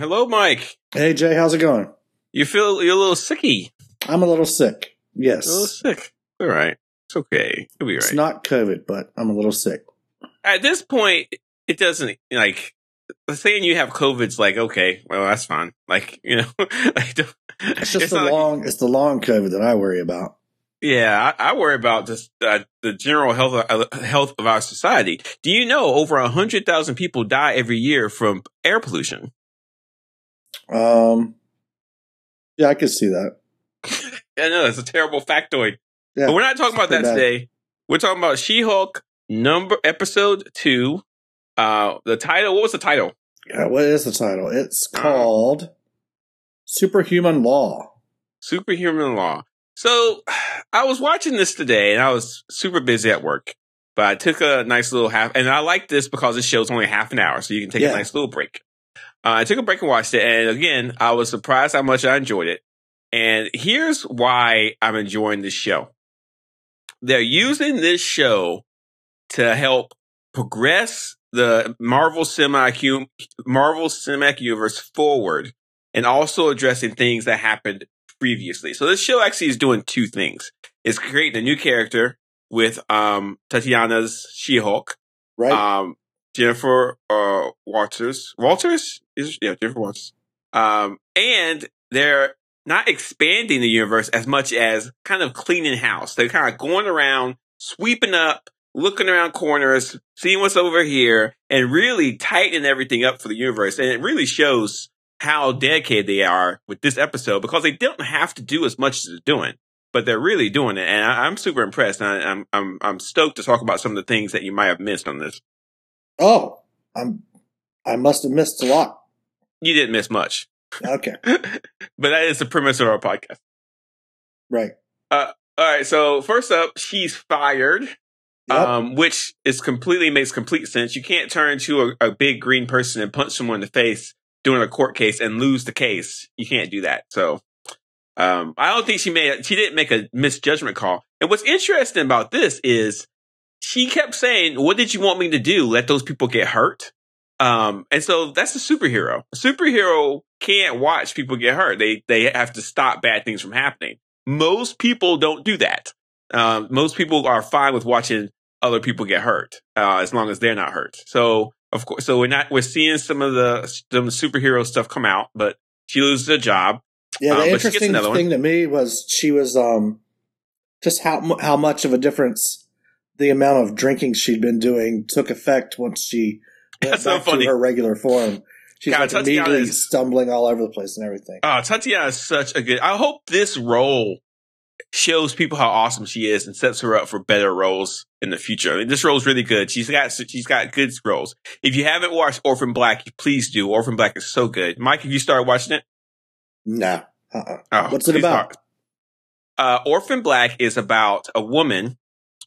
Hello, Mike. Hey Jay, how's it going? You feel you're a little sicky. I'm a little sick. Yes. A little sick. All right. It's okay. It'll be It's not COVID, but I'm a little sick. At this point, it doesn't like saying you have COVID's like okay, well that's fine. Like you know, like, It's just it's the not like- long it's the long COVID that I worry about. yeah, I, I worry about just uh, the general health of, uh, health of our society. Do you know over a hundred thousand people die every year from air pollution? Um Yeah, I could see that. I know it's a terrible factoid. Yeah. But we're not talking about that bad. today. We're talking about She-Hulk number episode two. Uh, the title. What was the title? Yeah, what is the title? It's Uh, called Superhuman Law. Superhuman Law. So I was watching this today, and I was super busy at work. But I took a nice little half, and I like this because it shows only half an hour, so you can take Yeah. a nice little break. Uh, I took a break and watched it, and again, I was surprised how much I enjoyed it. And here's why I'm enjoying this show. They're using this show to help progress the Marvel Cinematic Marvel Cinematic Universe forward, and also addressing things that happened previously. So this show actually is doing two things. It's creating a new character with um Tatiana's She-Hulk, Right? um Jennifer uh Walters. Walters? Is yeah, Jennifer Walters. Um and they're not expanding the universe as much as kind of cleaning house. They're kind of going around, sweeping up, looking around corners, seeing what's over here, and really tightening everything up for the universe. And it really shows how dedicated they are with this episode because they don't have to do as much as they're doing, but they're really doing it. And I, I'm super impressed. And I, I'm I'm I'm stoked to talk about some of the things that you might have missed on this. Oh, I'm I must have missed a lot. You didn't miss much, Okay. but that is the premise of our podcast. Right. All right. So first up, she's fired. Yep. Um, which is completely makes complete sense. You can't turn to a, a big green person and punch someone in the face during a court case and lose the case. You can't do that. So, um, I don't think she made, she didn't make a misjudgment call. And what's interesting about this is she kept saying, what did you want me to do? Let those people get hurt? Um, and so that's a superhero. A superhero can't watch people get hurt. They, they have to stop bad things from happening. Most people don't do that. Um, most people are fine with watching other people get hurt, uh, as long as they're not hurt. So, of course, so we're not, we're seeing some of the, some superhero stuff come out, but she loses a job. Yeah, Um, the gets interesting another one. thing to me was she was um just how how much of a difference the amount of drinking she'd been doing took effect once she went That's so back funny. to her regular form. She's God, like Tatiana immediately is- stumbling all over the place and everything. Uh, Tatiana is such a good, I hope this role shows people how awesome she is and sets her up for better roles in the future. I mean, this role's really good. She's got, she's got good roles. If you haven't watched Orphan Black, please do. Orphan Black is so good. Mike, have you started watching it? No. Uh-uh. Oh, What's it about? Uh, Orphan Black is about a woman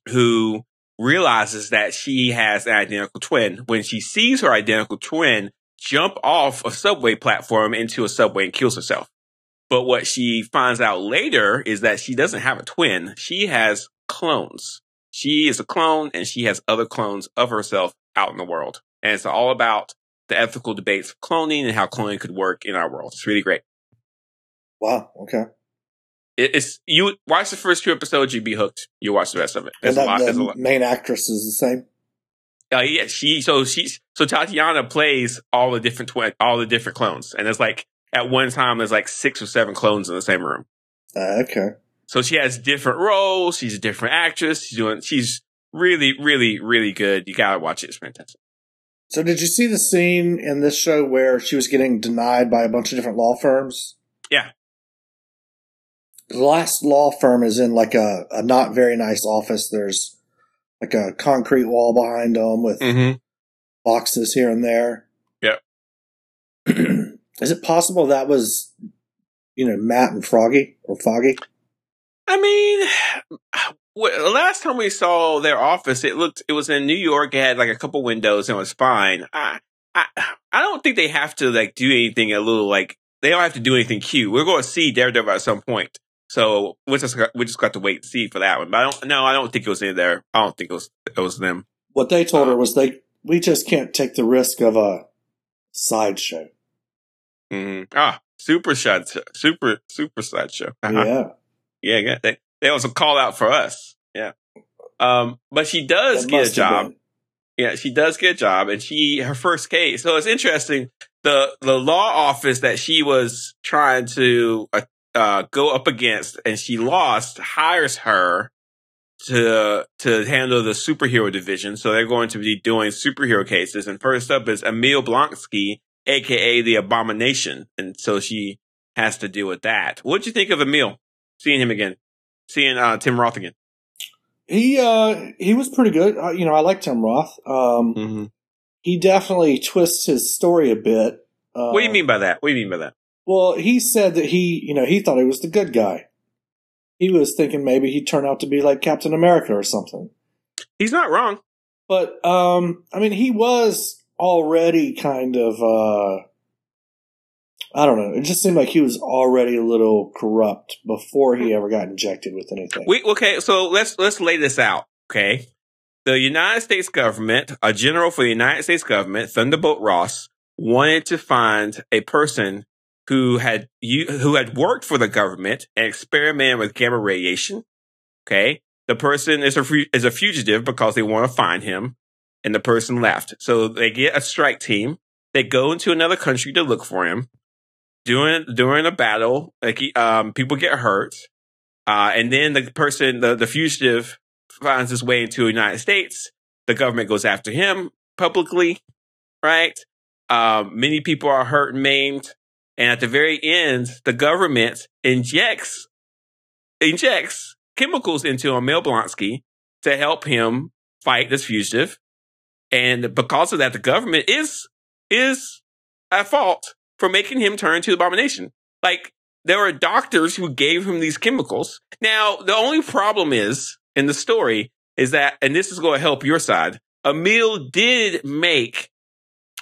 who realizes that she has an identical twin. When she sees her identical twin jump off a subway platform into a subway and kills herself. But what she finds out later is that she doesn't have a twin. She has clones. She is a clone and she has other clones of herself out in the world. And it's all about the ethical debates of cloning and how cloning could work in our world. It's really great. Wow. Okay. It- It's you watch the first two episodes, you'd be hooked. You watch the rest of it. And There's a that, lot. There's a the lot. main actress is the same. Uh, yeah, she so she's so Tatiana plays all the different twin, all the different clones, and it's like at one time there's like six or seven clones in the same room. Uh, okay. So she has different roles. She's a different actress. She's doing. She's really, really, really good. You gotta watch it. It's fantastic. So did you see the scene in this show where she was getting denied by a bunch of different law firms? Yeah. The last law firm is in like a, a not very nice office. There's like a concrete wall behind them with Mm-hmm. boxes here and there. Yeah. is it possible that was, you know, Matt and Froggy or Foggy? I mean, last time we saw their office, it looked it was in New York. It had like a couple windows and it was fine. I, I, I don't think they have to like do anything a little like they don't have to do anything cute. We're going to see Daredevil at some point, so we just got, we just got to wait and see for that one. But I don't. No, I don't think it was in there. I don't think it was it was them. What they told her was they we just can't take the risk of a sideshow. Mm-hmm. Ah, super shot, super super sideshow. Uh-huh. Yeah. Yeah, yeah. That, that was a call out for us. Yeah. Um, but she does That get a job. Yeah, she does get a job, and she her first case. So it's interesting. The the law office that she was trying to uh, uh, go up against, and she lost, hires her to to handle the superhero division. So they're going to be doing superhero cases. And first up is Emil Blonsky, aka the Abomination, and so she has to deal with that. What'd you think of Emil? Seeing him again, seeing uh, Tim Roth again. He uh he was pretty good. Uh, you know, I like Tim Roth. Um, Mm-hmm. he definitely twists his story a bit. Uh, What do you mean by that? What do you mean by that? Well, he said that he, you know, he thought he was the good guy. He was thinking maybe he'd turn out to be like Captain America or something. He's not wrong. But um I mean, he was already kind of uh I don't know. It just seemed like he was already a little corrupt before he ever got injected with anything. We okay, so let's let's lay this out. Okay, the United States government, a general for the United States government, Thunderbolt Ross, wanted to find a person who had you who had worked for the government and experimented with gamma radiation. Okay, the person is a is a fugitive because they want to find him, and the person left. So they get a strike team. They go into another country to look for him. During during a battle, like um, people get hurt. Uh, and then the person, the, the fugitive finds his way into the United States. The government goes after him publicly, right? Um, many people are hurt and maimed. And at the very end, the government injects, injects chemicals into Emil Blonsky to help him fight this fugitive. And because of that, the government is, is at fault for making him turn to abomination. Like, there were doctors who gave him these chemicals. Now, the only problem is in the story is that, and this is going to help your side. Emil did make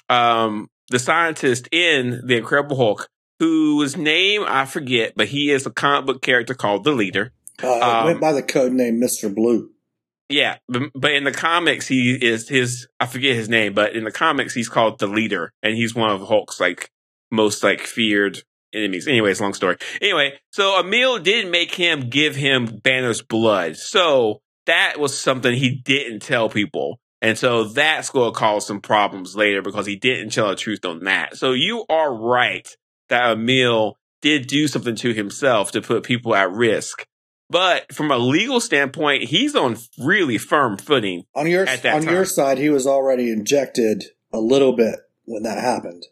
um, the scientist in the Incredible Hulk, whose name I forget, but he is a comic book character called the Leader. Uh, um, went by the code name Mr. Blue. Yeah, but, but in the comics, he is his. I forget his name, but in the comics, he's called the Leader, and he's one of Hulk's like most like feared enemies. Anyways, long story. Anyway, so Emil did make him give him Banner's blood, so that was something he didn't tell people, and so that's going to cause some problems later because he didn't tell the truth on that. So you are right that Emil did do something to himself to put people at risk. But from a legal standpoint, he's on really firm footing. On your on your side, he was already injected a little bit when that happened.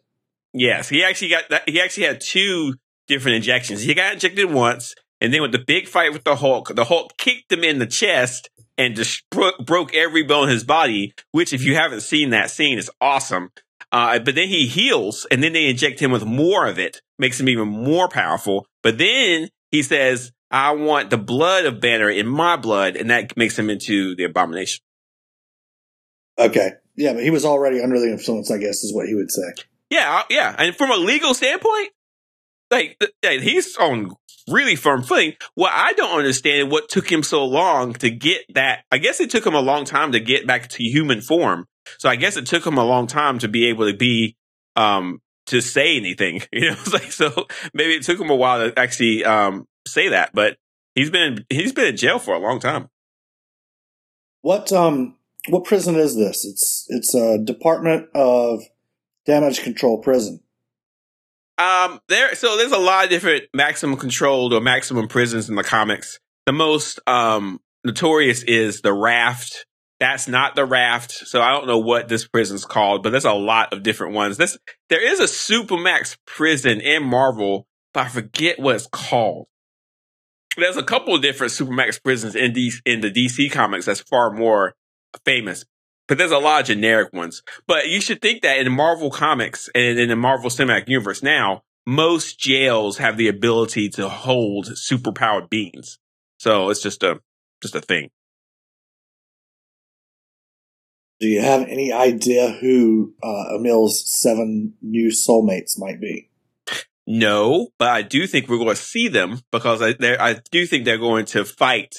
Yes, he actually got that. He actually had two different injections. He got injected once, and then with the big fight with the Hulk, the Hulk kicked him in the chest and just bro- broke every bone in his body. Which, if you haven't seen that scene, is awesome. Uh, but then he heals, and then they inject him with more of it, makes him even more powerful. But then he says, "I want the blood of Banner in my blood," and that makes him into the Abomination. Okay, yeah, but he was already under the influence. I guess is what he would say. Yeah, yeah. And from a legal standpoint, like, he's on really firm footing. What I don't understand what took him so long to get that. I guess it took him a long time to get back to human form. So I guess it took him a long time to be able to be, um, to say anything. You know, like so maybe it took him a while to actually um say that, but he's been he's been in jail for a long time. What um what prison is this? It's it's a Department of Damage Control prison. Um, there, so there's a lot of different maximum controlled or maximum prisons in the comics. The most um notorious is the Raft. That's not the Raft, so I don't know what this prison's called, but there's a lot of different ones. This there is a Supermax prison in Marvel, but I forget what it's called. There's a couple of different Supermax prisons in DC, in the DC comics that's far more famous, but there's a lot of generic ones. But you should think that in Marvel comics and in the Marvel Cinematic Universe now, most jails have the ability to hold superpowered beings. So it's just a just a thing. Do you have any idea who uh, Emil's seven new soulmates might be? No, but I do think we're going to see them because I I do think they're going to fight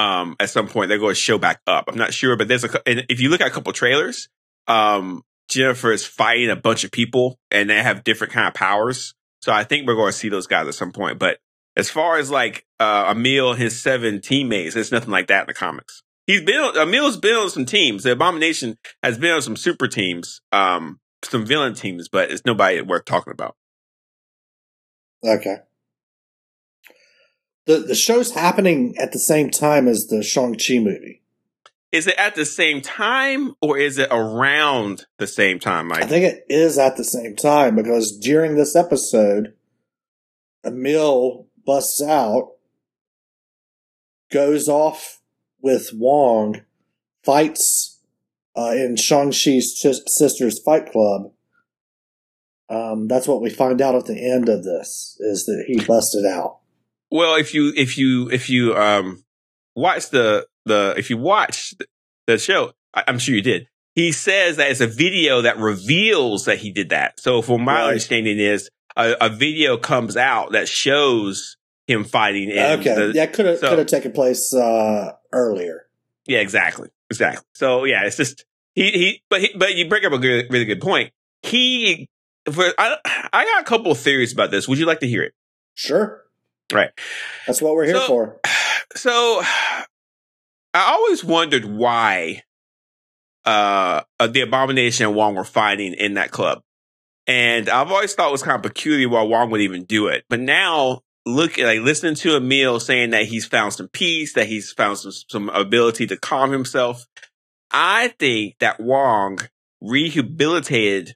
um at some point. They're going to show back up. I'm not sure, but there's a and if you look at a couple trailers, um Jennifer is fighting a bunch of people and they have different kind of powers. So I think we're going to see those guys at some point. But as far as like uh, Emil and his seven teammates, there's nothing like that in the comics. He's been Emil's been on some teams. The Abomination has been on some super teams, um, some villain teams, but it's nobody worth talking about. Okay. The the show's happening at the same time as the Shang Chi movie. Is it at the same time or is it around the same time, Mike? I think it is at the same time because during this episode, Emil busts out, goes off with Wong, fights uh, in Shang-Chi's ch- sister's fight club. Um, that's what we find out at the end of this is that he busted out. Well, if you if you if you um watch the the if you watch the show, I, am sure you did. He says that it's a video that reveals that he did that. So, from my right. understanding, is a, a, video comes out that shows him fighting. okay, the, that could have so, could have taken place uh, earlier. Yeah, exactly, exactly. So, yeah, it's just he he. But he, but you bring up a good, really good point. He for I I got a couple of theories about this. Would you like to hear it? Sure. Right. That's what we're here so, for. So I always wondered why uh, uh, the Abomination and Wong were fighting in that club. And I've always thought it was kind of peculiar why Wong would even do it. But now look like listening to Emil saying that he's found some peace, that he's found some, some ability to calm himself. I think that Wong rehabilitated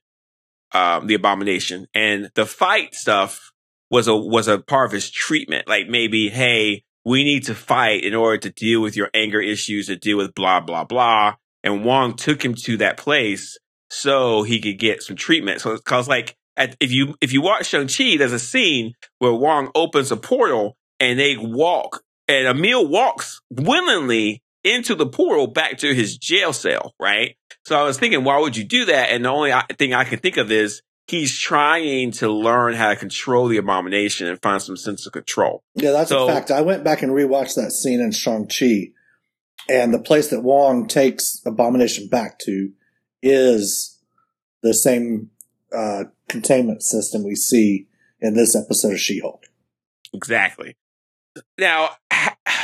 um, the abomination and the fight stuff was a was a part of his treatment. Like maybe, hey, we need to fight in order to deal with your anger issues, to deal with blah blah blah. And Wong took him to that place so he could get some treatment. So cause like at, if you if you watch Shang Chi, there's a scene where Wong opens a portal and they walk, and Emil walks willingly into the portal back to his jail cell, right? So I was thinking, why would you do that? And the only thing I can think of is he's trying to learn how to control the abomination and find some sense of control. Yeah, that's so, a fact. I went back and rewatched that scene in Shang-Chi, and the place that Wong takes Abomination back to is the same uh, containment system we see in this episode of She-Hulk. Exactly. Now,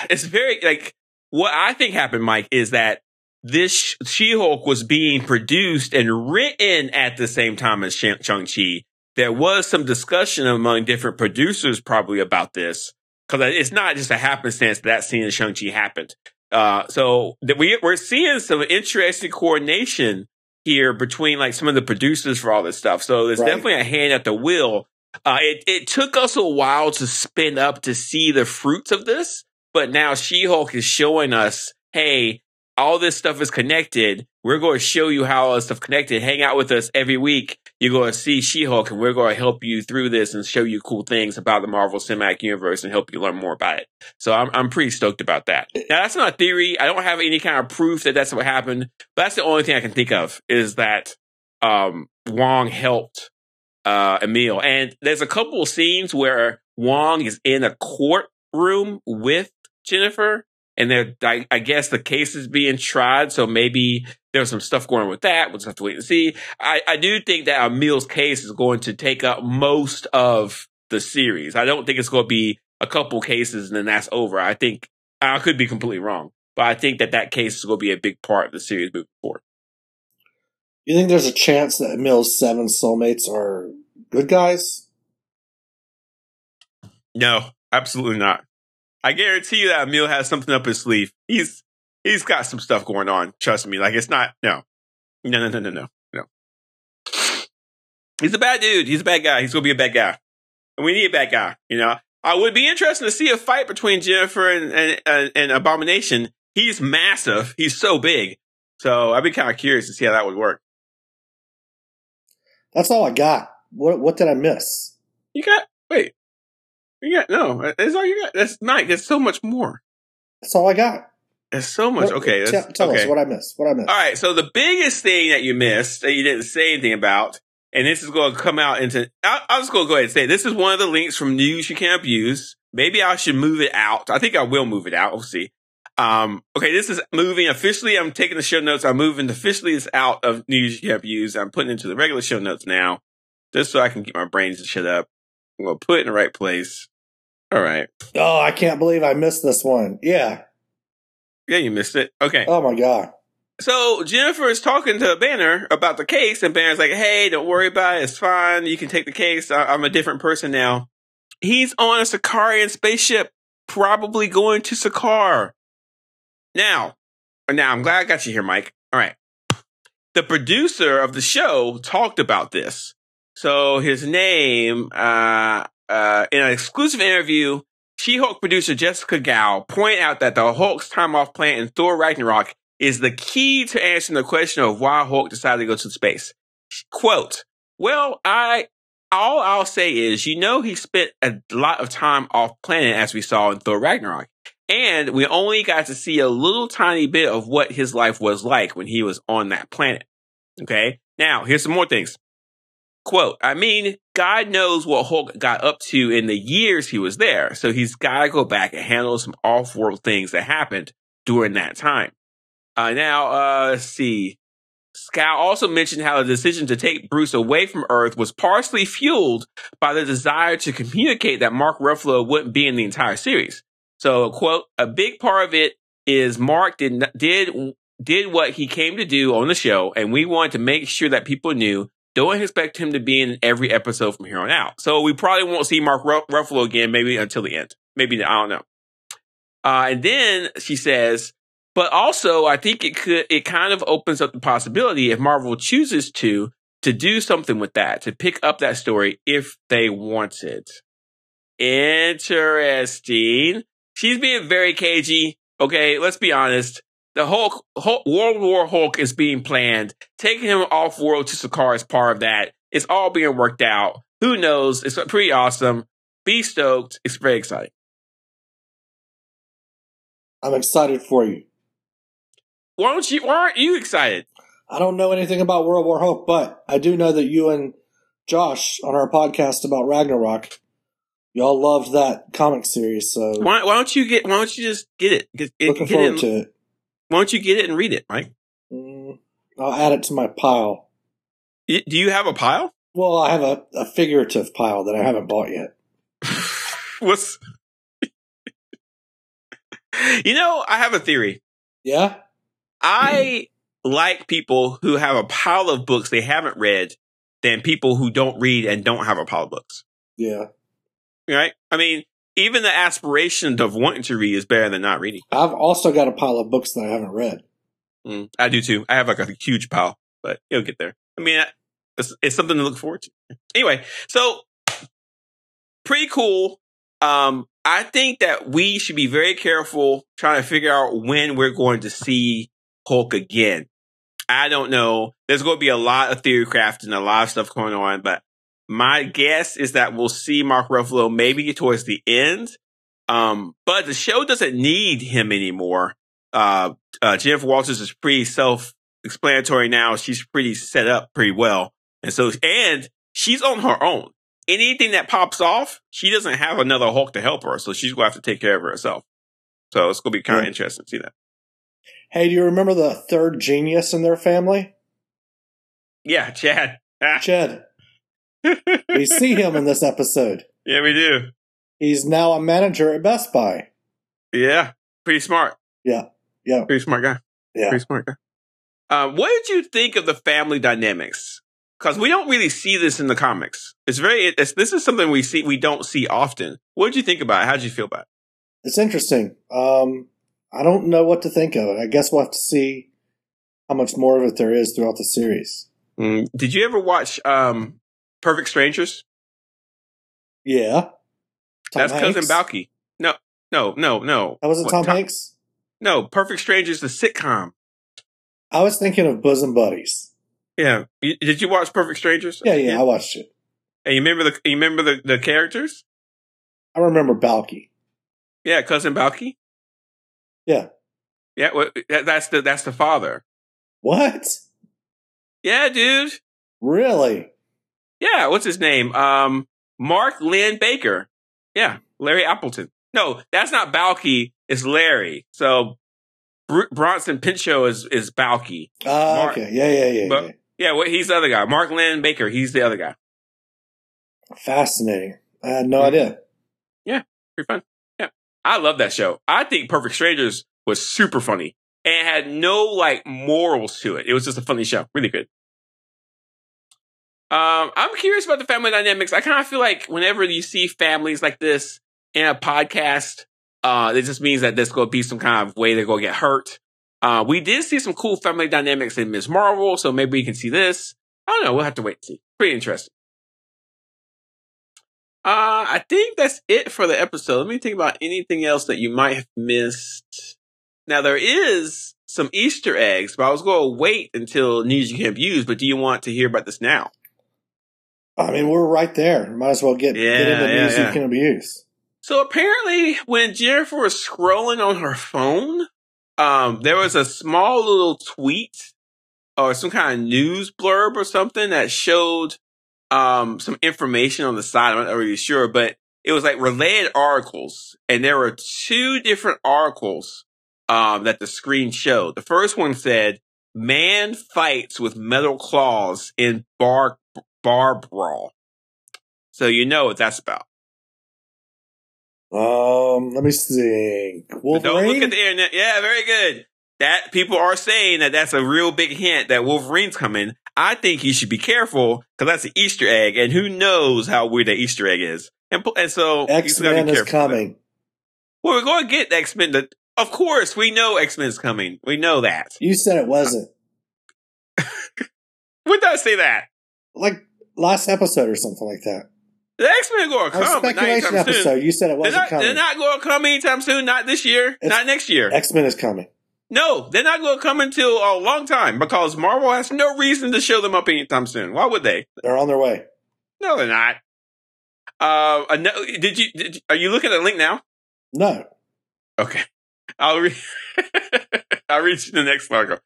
it's very like what I think happened, Mike, is that this She-Hulk was being produced and written at the same time as Shang-Chi. There was some discussion among different producers probably about this because it's not just a happenstance that, scene in Shang-Chi happened. Uh, so we, we're seeing some interesting coordination here between like some of the producers for all this stuff. So there's right. definitely a hand at the wheel. Uh, it, it took us a while to spin up to see the fruits of this, but now She-Hulk is showing us, hey, all this stuff is connected. We're going to show you how all this stuff connected. Hang out with us every week. You're going to see She-Hulk and we're going to help you through this and show you cool things about the Marvel Cinematic Universe and help you learn more about it. So I'm, I'm pretty stoked about that. Now that's not a theory. I don't have any kind of proof that that's what happened, but that's the only thing I can think of is that, um, Wong helped, uh, Emil. And there's a couple of scenes where Wong is in a courtroom with Jennifer and there, I, I, guess the case is being tried, so maybe there's some stuff going on with that. We'll just have to wait and see. I, I do think that Emil's case is going to take up most of the series. I don't think it's going to be a couple cases and then that's over. I think I could be completely wrong, but I think that that case is going to be a big part of the series moving forward. You think there's a chance that Emil's seven soulmates are good guys? No, absolutely not. I guarantee you that Emil has something up his sleeve. He's he's got some stuff going on. Trust me. Like it's not no, no, no, no, no, no, no. He's a bad dude. He's a bad guy. He's gonna be a bad guy, and we need a bad guy. You know, I would be interested to see a fight between Jennifer and and, and, and Abomination. He's massive. He's so big. So I'd be kind of curious to see how that would work. That's all I got. What what did I miss? You got wait. Yeah, no, that's all you got. That's Mike. There's so much more. That's all I got. There's so much. Okay, tell, tell okay. us what I missed. What I missed. All right. So the biggest thing that you missed that you didn't say anything about, and this is going to come out into. I, I'm just going to go ahead and say this is one of the links from news you can't abuse. Maybe I should move it out. I think I will move it out. We'll see. Um, okay, this is moving officially. I'm taking the show notes. I'm moving officially this out of news you have used. I'm putting into the regular show notes now, just so I can get my brains to shut up. I'm gonna put it in the right place. All right. Oh, I can't believe I missed this one. Yeah. Yeah, you missed it. Okay. Oh my god. So Jennifer is talking to Banner about the case, and Banner's like, "Hey, don't worry about it. It's fine. You can take the case. I- I'm a different person now." He's on a Sakaaran spaceship, probably going to Sakaar. Now, now I'm glad I got you here, Mike. All right. The producer of the show talked about this. So his name, uh, uh, in an exclusive interview, She-Hulk producer Jessica Gao pointed out that the Hulk's time off plan in Thor Ragnarok is the key to answering the question of why Hulk decided to go to space. Quote, well, I, all I'll say is, you know, he spent a lot of time off planet as we saw in Thor Ragnarok. And we only got to see a little tiny bit of what his life was like when he was on that planet. Okay. Now, here's some more things. Quote, I mean, God knows what Hulk got up to in the years he was there. So he's got to go back and handle some off world things that happened during that time. Uh, now, uh, let's see. Scout also mentioned how the decision to take Bruce away from Earth was partially fueled by the desire to communicate that Mark Ruffalo wouldn't be in the entire series. So, quote, a big part of it is Mark did did did what he came to do on the show, and we wanted to make sure that people knew. Don't expect him to be in every episode from here on out. So we probably won't see Mark Ruff- Ruffalo again, maybe until the end. Maybe I don't know. Uh, and then she says, but also I think it could it kind of opens up the possibility if Marvel chooses to to do something with that to pick up that story if they wanted. Interesting. She's being very cagey. Okay, let's be honest. The Hulk, Hulk World War Hulk is being planned. Taking him off world to Sakaar is part of that. It's all being worked out. Who knows? It's pretty awesome. Be stoked. It's very exciting. I'm excited for you. Why don't you? Why aren't you excited? I don't know anything about World War Hulk, but I do know that you and Josh on our podcast about Ragnarok, y'all loved that comic series. So Why, why don't you get? Why don't you just get it? Get, get, looking get forward it to it. Why don't you get it and read it, Mike? Mm, I'll add it to my pile. Y- Do you have a pile? Well, I have a, a figurative pile that I haven't bought yet. What's? you know, I have a theory. Yeah? I like people who have a pile of books they haven't read than people who don't read and don't have a pile of books. Yeah. Right? I mean, even the aspiration of wanting to read is better than not reading. I've also got a pile of books that I haven't read. Mm, I do too. I have like a huge pile, but it'll get there. I mean, it's, it's something to look forward to. Anyway, so pretty cool. Um, I think that we should be very careful trying to figure out when we're going to see Hulk again. I don't know. There's going to be a lot of theory crafting, a lot of stuff going on, but my guess is that we'll see Mark Ruffalo maybe towards the end. Um, but the show doesn't need him anymore. Uh, uh, Jennifer Walters is pretty self-explanatory now. She's pretty set up pretty well. And so, and she's on her own. Anything that pops off, she doesn't have another Hulk to help her. So she's going to have to take care of herself. So it's going to be kind of Yeah. interesting to see that. Hey, do you remember the third genius in their family? Yeah, Chad. Ah. Ched. We see him in this episode. yeah, we do. He's now a manager at Best Buy. Yeah. Pretty smart. Yeah. Yeah. Pretty smart guy. Yeah. Pretty smart guy. Uh, what did you think of the family dynamics? Because we don't really see this in the comics. It's very. It's, this is something we see. We don't see often. What did you think about it? How did you feel about it? It's interesting. Um, I don't know what to think of it. I guess we'll have to see how much more of it there is throughout the series. Mm, did you ever watch um, Perfect Strangers? Yeah. Tom That's cousin Balki. No, no, no, no. That wasn't What, Tom Hanks? No, Perfect Strangers, the sitcom. I was thinking of Bosom Buddies. Yeah. You, did you watch Perfect Strangers? Yeah, yeah, I watched it. And you remember the you remember the, the characters? I remember Balki. Yeah, cousin Balki. Yeah. Yeah, well, that's the that's the father. What? Yeah, dude. Really? Yeah, what's his name? Um, Mark Linn-Baker. Yeah, Larry Appleton. No, that's not Balki. It's Larry. So Br- Bronson Pinchot is is Balki. Ah, Mark- okay. Yeah, yeah, yeah, But- yeah. Yeah, what he's the other guy. Mark Linn-Baker, he's the other guy. Fascinating. I had no Mhm. idea. Yeah, pretty fun. Yeah. I love that show. I think Perfect Strangers was super funny and it had no like morals to it. It was just a funny show. Really good. Um, I'm curious about the family dynamics. I kind of feel like whenever you see families like this in a podcast, uh, it just means that there's going to be some kind of way they're going to get hurt. Uh, we did see some cool family dynamics in Ms. Marvel, so maybe we can see this. I don't know. We'll have to wait and see. Pretty interesting. Uh, I think that's it for the episode. Let me think about anything else that you might have missed. Now there is some Easter eggs, but I was going to wait until news you can abuse. But do you want to hear about this now? I mean, we're right there. Might as well get, get into yeah, news yeah. you can abuse. So apparently, when Jennifer was scrolling on her phone, um, there was a small little tweet or some kind of news blurb or something that showed um, some information on the side. I'm not really sure, but it was like related articles, and there were two different articles um, that the screen showed. The first one said, "Man fights with metal claws in bar bar brawl." So you know what that's about. Um, let me think. But Wolverine. Don't look at the internet. Yeah, very good. That people are saying that that's a real big hint that Wolverine's coming. I think you should be careful because that's an Easter egg, and who knows how weird that Easter egg is. And, and so X be Men is coming. Well, we're going to get X Men. Of course, we know X Men is coming. We know that. You said it wasn't When did I say that? like last episode or something like that. The X Men are going to come, not speculation episode. soon. You said it They're wasn't coming. they're not going to come anytime soon. Not this year. It's- not next year. X Men is coming. No, they're not going to come until a long time because Marvel has no reason to show them up anytime soon. Why would they? They're on their way. No, they're not. Uh, uh, no, did you? Did, are you looking at the link now? No. Okay, I'll read. I'll read you the next article.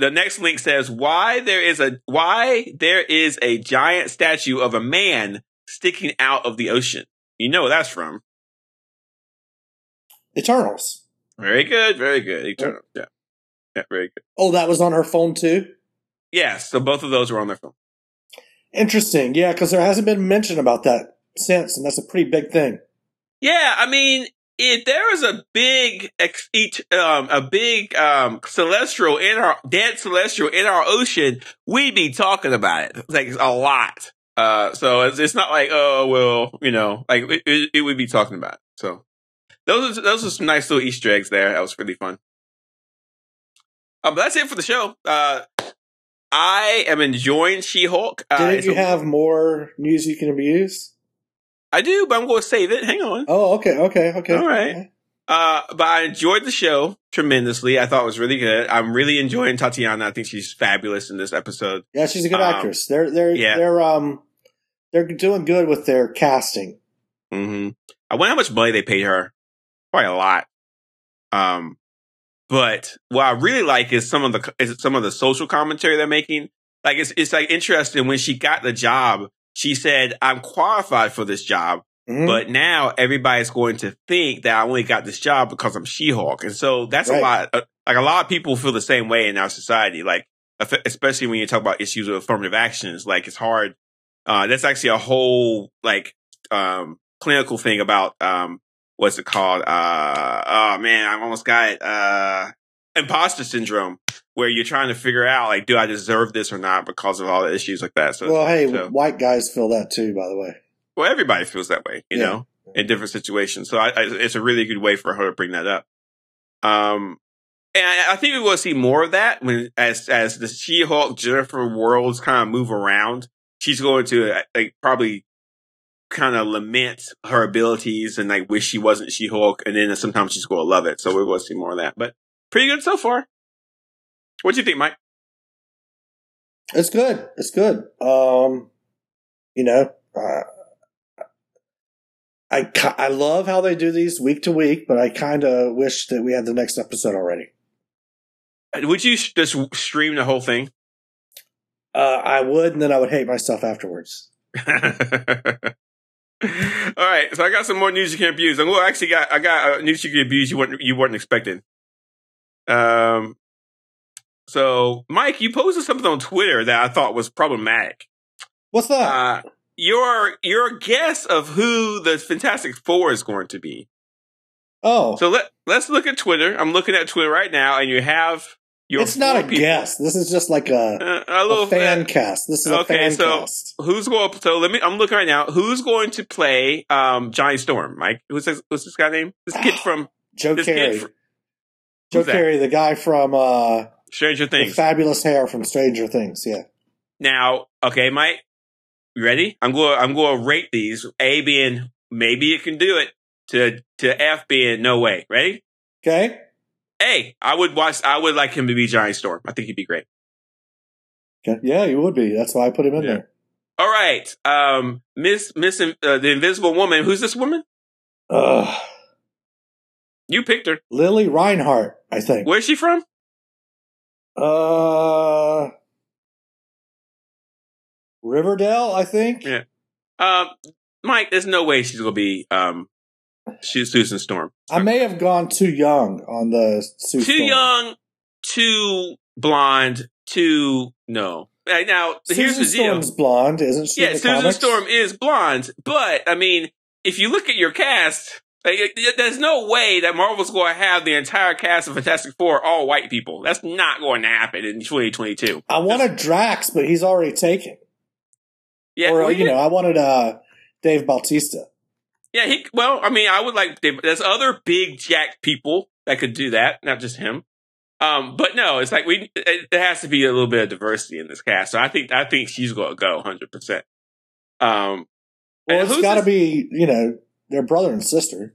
The next link says why there is a why there is a giant statue of a man sticking out of the ocean. You know where that's from. Eternals. Very good, very good. Eternal. Yeah, yeah, very good. Oh, that was on her phone too. Yes, so both of those were on their phone. Interesting. Yeah, because there hasn't been mention about that since, and that's a pretty big thing. Yeah, I mean, if there was a big, ex- each, um, a big um, celestial in our dead celestial in our ocean, we'd be talking about it like a lot. Uh, so it's, it's not like oh well, you know, like it, it, it would be talking about. It. So those are, those are some nice little Easter eggs there. That was really fun. Um, but that's it for the show. Uh, I am enjoying She Hulk. Uh, Didn't you have more news you can abuse? I do, but I'm going to save it. Hang on. Oh, okay, okay, okay. All right. Uh, but I enjoyed the show tremendously. I thought it was really good. I'm really enjoying Tatiana. I think she's fabulous in this episode. Yeah, she's a good Um, actress. They're they're yeah. they're um they're doing good with their casting. hmm I wonder how much money they paid her. Probably a lot. Um, but what I really like is some of the is some of the social commentary they're making. Like it's it's like interesting when she got the job. She said, "I'm qualified for this job." Mhm. But now everybody's going to think that I only got this job because I'm She-Hulk, and so that's Right. a lot. uh, Like a lot of people feel the same way in our society. Like especially when you talk about issues of affirmative actions, like it's hard. Uh, that's actually a whole like um, clinical thing about um, what's it called? Uh, oh man, I almost got it. Uh, imposter syndrome, where you're trying to figure out like, do I deserve this or not because of all the issues like that. So well, hey, so- white guys feel that too. By the way, well, everybody feels that way, you Yeah. know, in different situations. So I, I, it's a really good way for her to bring that up. Um, and I, I think we will see more of that when, as as the She-Hulk Jennifer worlds kind of move around. She's going to uh, like probably kind of lament her abilities and like wish she wasn't She-Hulk, and then sometimes she's going to love it. So we're going to see more of that. But pretty good so far. What do you think, Mike? it's good. It's good. Um, you know, uh, I I love how they do these week to week, but I kind of wish that we had the next episode already. Would you just stream the whole thing? Uh, I would, and then I would hate myself afterwards. All right, so I got some more news you can abuse. And well, actually, got I got uh, news you can abuse you weren't you weren't expecting. Um, so Mike, you posted something on Twitter that I thought was problematic. What's that? Uh, your your guess of who the Fantastic Four is going to be. oh, So let let's look at Twitter. I'm looking at Twitter right now, and you have your. it's not a people. guess. This is just like a, Uh, a little a fan uh, cast. This is a okay, fan so- cast. Who's going? So let me. I'm looking right now. Who's going to play um, Johnny Storm? Mike. Who's this? What's this guy name? This kid from Joe Keery. kid from Joe that? Carey, the guy from uh, Stranger the Things. fabulous hair from Stranger Things. Yeah. Now, okay, Mike, you ready? I'm going. I'm going to rate these. A being maybe it can do it. To to F being no way. Ready? Okay. A. I would watch. I would like him to be Johnny Storm. I think he'd be great. Okay. Yeah, you would be. That's why I put him in Yeah. there. All right, um, Miss Miss uh, the Invisible Woman. Who's this woman? Ugh. You picked her. Lili Reinhart, I think. Where's she from? Uh, Riverdale, I think. Yeah. Um, Mike, there's no way she's gonna be um, she's Susan Storm. I may have gone too young on the Sue too Storm. young, too blonde, too no. Right now, here's Susan the deal. Storm's blonde, isn't she? yeah, the Susan comics? Storm is blonde, but I mean, if you look at your cast, like, it- it- there's no way that Marvel's going to have the entire cast of Fantastic Four all white people. That's not going to happen in 2022. I wanted Drax, but he's already taken. Yeah, or well, you know, I wanted uh, Dave Bautista. Yeah, he. Well, I mean, I would like. There's other big jack people that could do that, not just him. Um, but no, it's like we. It, there has to be a little bit of diversity in this cast. So I think I think she's going to go 100. percent Um, Well, and it's who's got to be you know their brother and sister.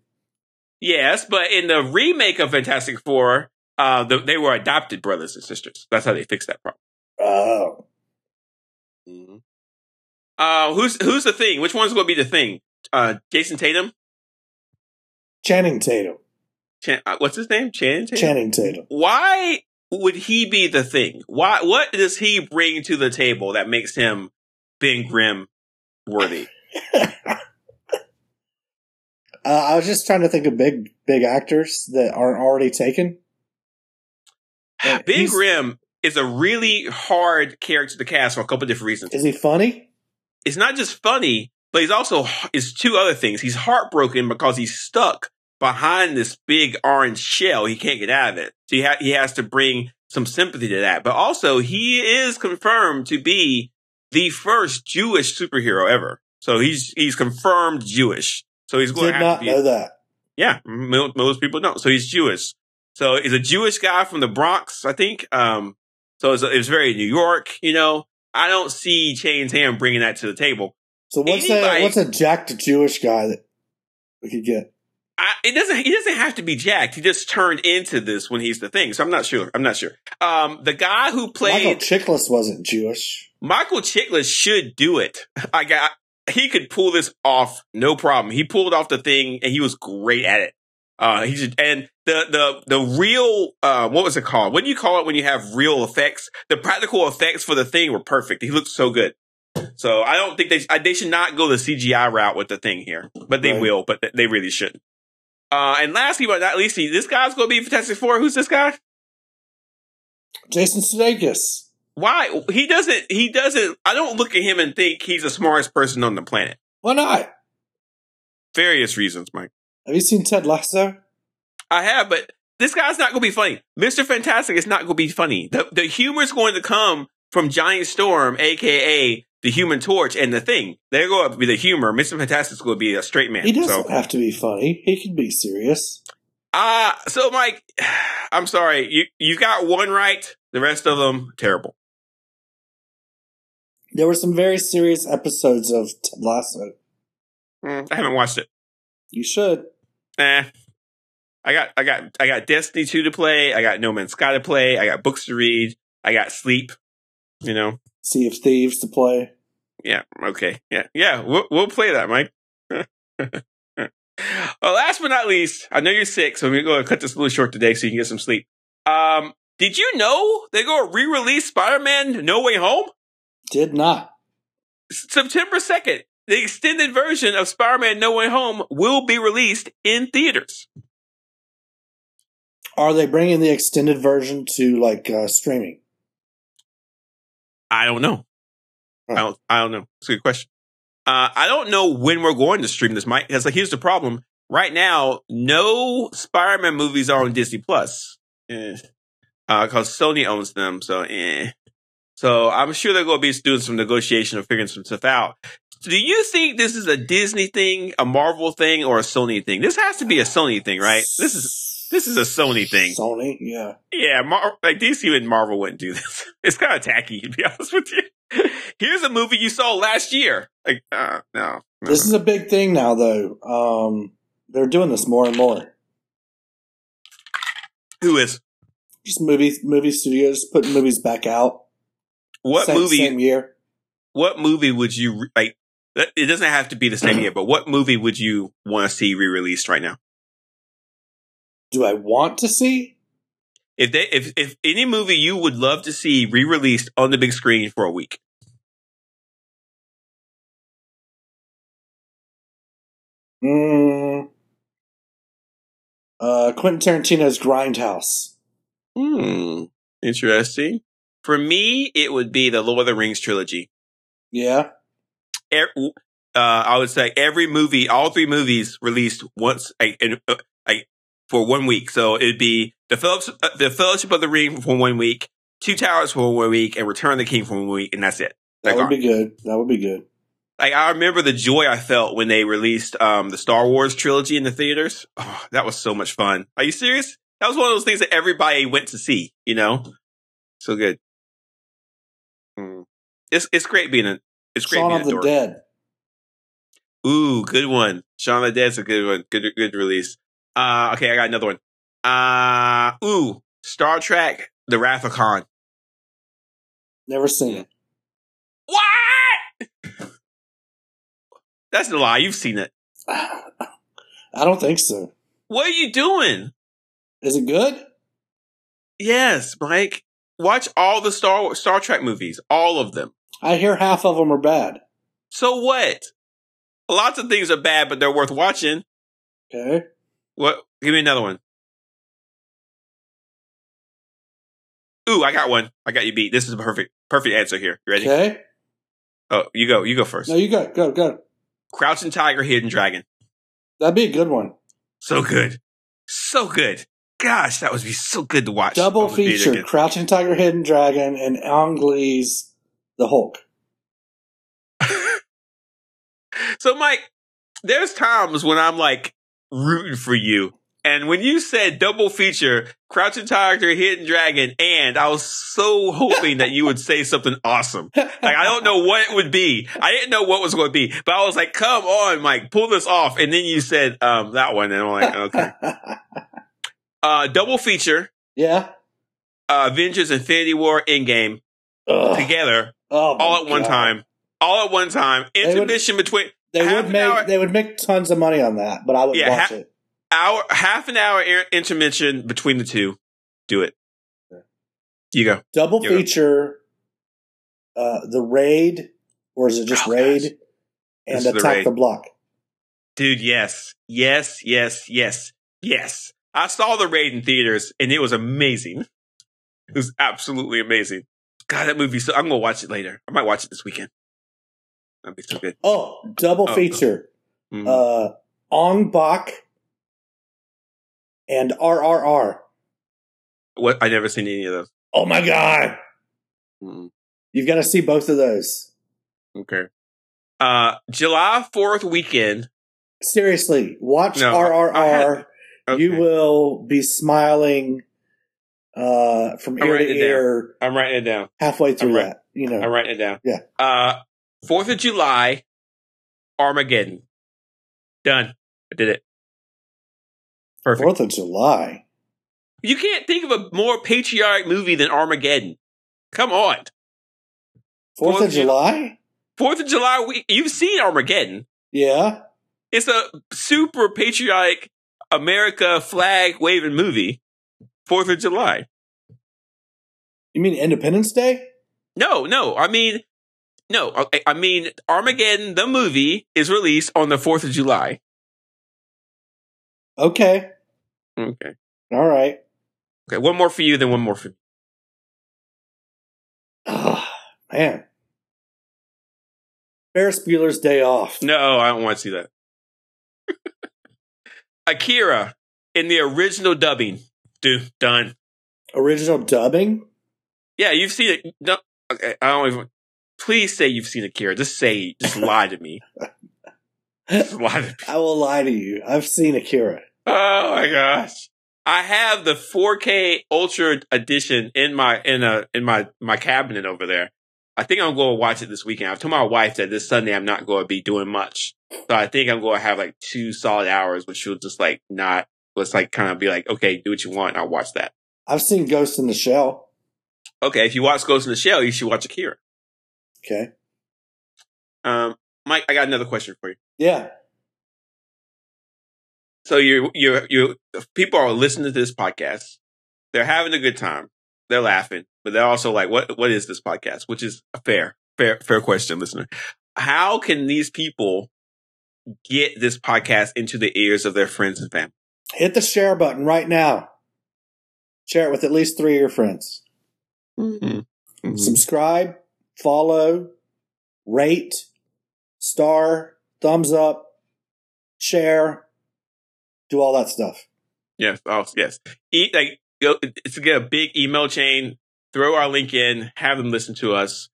yes, but in the remake of Fantastic Four, uh, the, they were adopted brothers and sisters. That's how they fixed that problem. Oh, Uh, who's who's the thing? Which one's going to be the thing? Uh, Jason Tatum. Channing Tatum. Chan, uh, what's his name? Channing Tatum. Channing Tatum. why would he be the thing? Why? What does he bring to the table that makes him Ben Grimm worthy? Uh, I was just trying to think of big big actors that aren't already taken. Ben he's- Grimm is a really hard character to cast for a couple of different reasons. Is he funny? It's not just funny, but he's also is two other things. He's heartbroken because he's stuck behind this big orange shell. He can't get out of it. So he, ha- he has to bring some sympathy to that. But also, he is confirmed to be the first Jewish superhero ever. So he's he's confirmed Jewish. So he's going Did to not to be know that. Yeah, mo- most people don't. So he's Jewish. So he's a Jewish guy from the Bronx, I think. Um, so it's, it's very New York, you know. I don't see Chain's Ham bringing that to the table. So what's Anybody- a what's a jacked Jewish guy that we could get? I, it doesn't. He doesn't have to be jacked. He just turned into this when he's the thing. So I'm not sure. I'm not sure. Um, the guy who played Michael Chiklis wasn't Jewish. Michael Chiklis should do it. I got. He could pull this off, no problem. He pulled off the thing, and he was great at it. Uh, he should, and the the the real uh, what was it called? What do you call it when you have real effects? The practical effects for the thing were perfect. He looked so good. So I don't think they they should not go the CGI route with the thing here, but they Right. will. But th- they really shouldn't. Uh, and lastly, but not least, this guy's going to be Fantastic Four. Who's this guy? Jason Sudeikis. Why he doesn't? He doesn't. I don't look at him and think he's the smartest person on the planet. Why not? Various reasons, Mike. Have you seen Ted Lasso? I have, but this guy's not going to be funny. Mister Fantastic is not going to be funny. The the humor is going to come from Giant Storm, aka the Human Torch, and the Thing. They're going to be the humor. Mister Fantastic's going to be a straight man. He doesn't So, have to be funny. He can be serious. uh so Mike, I'm sorry. You you got one right. The rest of them terrible. There were some very serious episodes of Ted Lasso. Mm, I haven't watched it. You should. Eh. I got I got I got Destiny 2 to play, I got No Man's Sky to play, I got books to read, I got sleep. You know? Sea of Thieves to play. Yeah, okay. Yeah. Yeah, we'll we'll play that, Mike. well, last but not least, I know you're sick, so we're gonna cut this a little short today so you can get some sleep. Um, did you know they're gonna re-release Spider-Man No Way Home? Did not. September 2nd. The extended version of Spider-Man No Way Home will be released in theaters. Are they bringing the extended version to like uh, streaming? I don't know. I don't. I don't know. It's a good question. Uh, I don't know when we're going to stream this, Mike. Because like, here's the problem. Right now, no Spider-Man movies are on Disney Plus. Eh. Uh, Sony owns them. So, eh. So I'm sure they're going to be doing some negotiation or figuring some stuff out. Do you think this is a Disney thing, a Marvel thing, or a Sony thing? This has to be a Sony thing, right? This is this is a Sony thing. Sony, yeah. Yeah, Mar- like DC and Marvel wouldn't do this. It's kind of tacky, to be honest with you. Here's a movie you saw last year. Like, uh, no. This is a big thing now, though. Um, they're doing this more and more. Who is? Just movie movie studios putting movies back out. What same, movie? Same year. What movie would you like? It doesn't have to be the same year, but what movie would you want to see re-released right now? Do I want to see? If they, if if any movie you would love to see re-released on the big screen for a week, Mm, uh, Quentin Tarantino's Grindhouse. hmm, interesting. For me, it would be the Lord of the Rings trilogy. Yeah. Er- uh, I would say every movie, all three movies released once, like, in, uh, like for one week. So it'd be the Phillips, uh, the Fellowship of the Ring for one week, Two Towers for one week, and Return of the King for one week, and that's it. That would be good. That would be good. like I remember the joy I felt when they released um, the Star Wars trilogy in the theaters. Oh, that was so much fun. Are you serious? That was one of those things that everybody went to see. You know, so good. It's it's great being a it's great Shaun being of a the dork. Dead. Ooh, good one. Shaun of the Dead's a good one. Good good release. Uh, okay, I got another one. Uh, ooh, Star Trek: The Wrath of Khan. Never seen it. What? That's a lie. You've seen it. I don't think so. What are you doing? Is it good? Yes, Mike. Watch all the Star Star Trek movies, all of them. I hear half of them are bad. So what? Lots of things are bad, but they're worth watching. Okay. What? Give me another one. Ooh, I got one. I got you beat. This is a perfect, perfect answer here. You ready? Okay. Oh, you go. You go first. No, you go. Go. Go. Crouching Tiger, Hidden Dragon. That'd be a good one. So good. So good. Gosh, that would be so good to watch. Double on the theater feature. Crouching Tiger, Hidden Dragon, and Ang Lee's The Hulk. So, Mike, there's times when I'm like rooting for you. And when you said double feature, Crouching Tiger, Hidden Dragon, and I was so hoping that you would say something awesome. Like, I don't know what it would be. I didn't know what was going to be, but I was like, come on, Mike, pull this off. And then you said, um, that one. And I'm like, okay. Uh, double feature, yeah. uh, Avengers Infinity War Endgame Ugh. together Oh, all at one time. All at one time. would- Intermission between They would make hour- they would make tons of money on that, but I would Yeah, watch ha- it. hour, half an hour intermission between the two. Do it. You go. Double You're- feature, uh, the raid, or is it just Oh, raid gosh. and This The attack Raid. the block? Dude, yes. Yes, yes, yes, yes. I saw the raid in theaters and it was amazing. It was absolutely amazing. God, that movie. So I'm gonna watch it later. I might watch it this weekend. That'd be so good. Oh, double Oh, feature, Mhm. uh, Ong Bak and RRR. what? I never seen any of those. Oh my god, Mhm. you've got to see both of those. Okay. Uh, July Fourth weekend. Seriously, watch No, RRR. Okay. You will be smiling uh, from I'm ear to it down. I'm writing it down. halfway through I'm right- that. You know, I'm writing it down. Yeah. Uh, Fourth of July, Armageddon. Done. I did it. Perfect. Fourth of July. You can't think of a more patriotic movie than Armageddon. Come on. Fourth Fourth of July. Fourth of July week. You've seen Armageddon. Yeah. It's a super patriotic America flag waving movie. Fourth of July. You mean Independence Day? No, no. I mean, no. I, I mean, Armageddon, the movie, is released on the 4th of July. Okay. Okay. All right. Okay, one more for you, then one more for me. Oh, man. Ferris Bueller's Day Off. No, I don't want to see that. Akira in the original dubbing. Dude, done. Original dubbing? Yeah, you've seen it. No, okay, I don't even. Please say you've seen Akira. Just say, just lie to me. Just lie to me. I will lie to you. I've seen Akira. Oh my gosh. I have the 4K Ultra edition in my in a in my my cabinet over there. I think I'm going to watch it this weekend. I've told my wife that this Sunday I'm not going to be doing much, so I think I'm going to have like two solid hours, which will just like not let's like kind of be like, okay, do what you want. I'll watch that. I've seen Ghost in the Shell. Okay, if you watch Ghost in the Shell, you should watch Akira. Okay. Um, Mike, I got another question for you. Yeah. So you you you people are listening to this podcast. They're having a good time. They're laughing, but they're also like, "What what is this podcast?" Which is a fair fair fair question, listener. How can these people get this podcast into the ears of their friends and family? Hit the share button right now. Share it with at least three of your friends. Mm-hmm. Subscribe, follow, rate, star, thumbs up, share, do all that stuff. Yes, oh yes. Eat like go to get a big email chain. Throw our link in. Have them listen to us.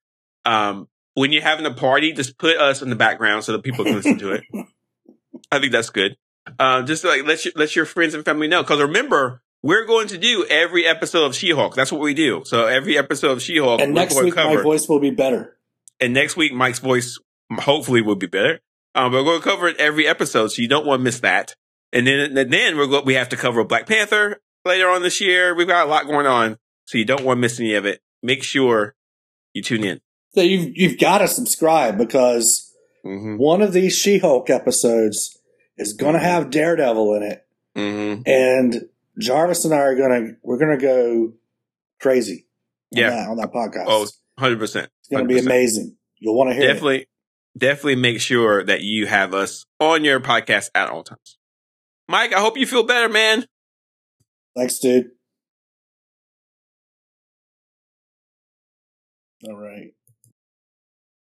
Um, when you're having a party, just put us in the background so that people can listen to it. I think that's good. Uh, just like let your let your friends and family know. Because remember, we're going to do every episode of She-Hulk. That's what we do. So every episode of She-Hulk, And next week, cover. my voice will be better. and next week, Mike's voice hopefully will be better. Um, we're going to cover it every episode, so you don't want to miss that. And then, and then we're going, we have to cover Black Panther later on this year. We've got a lot going on, so you don't want to miss any of it. Make sure you tune in. So you've, you've got to subscribe because Mm-hmm. one of these She Hulk episodes is going to have Daredevil in it. Mm-hmm. And Jarvis and I are going to, we're going to go crazy on, Yeah. that, on that podcast. Oh, 100%. it's going to be amazing. You'll want to hear it. Definitely, definitely make sure that you have us on your podcast at all times. Mike, I hope you feel better, man. Thanks, dude. All right.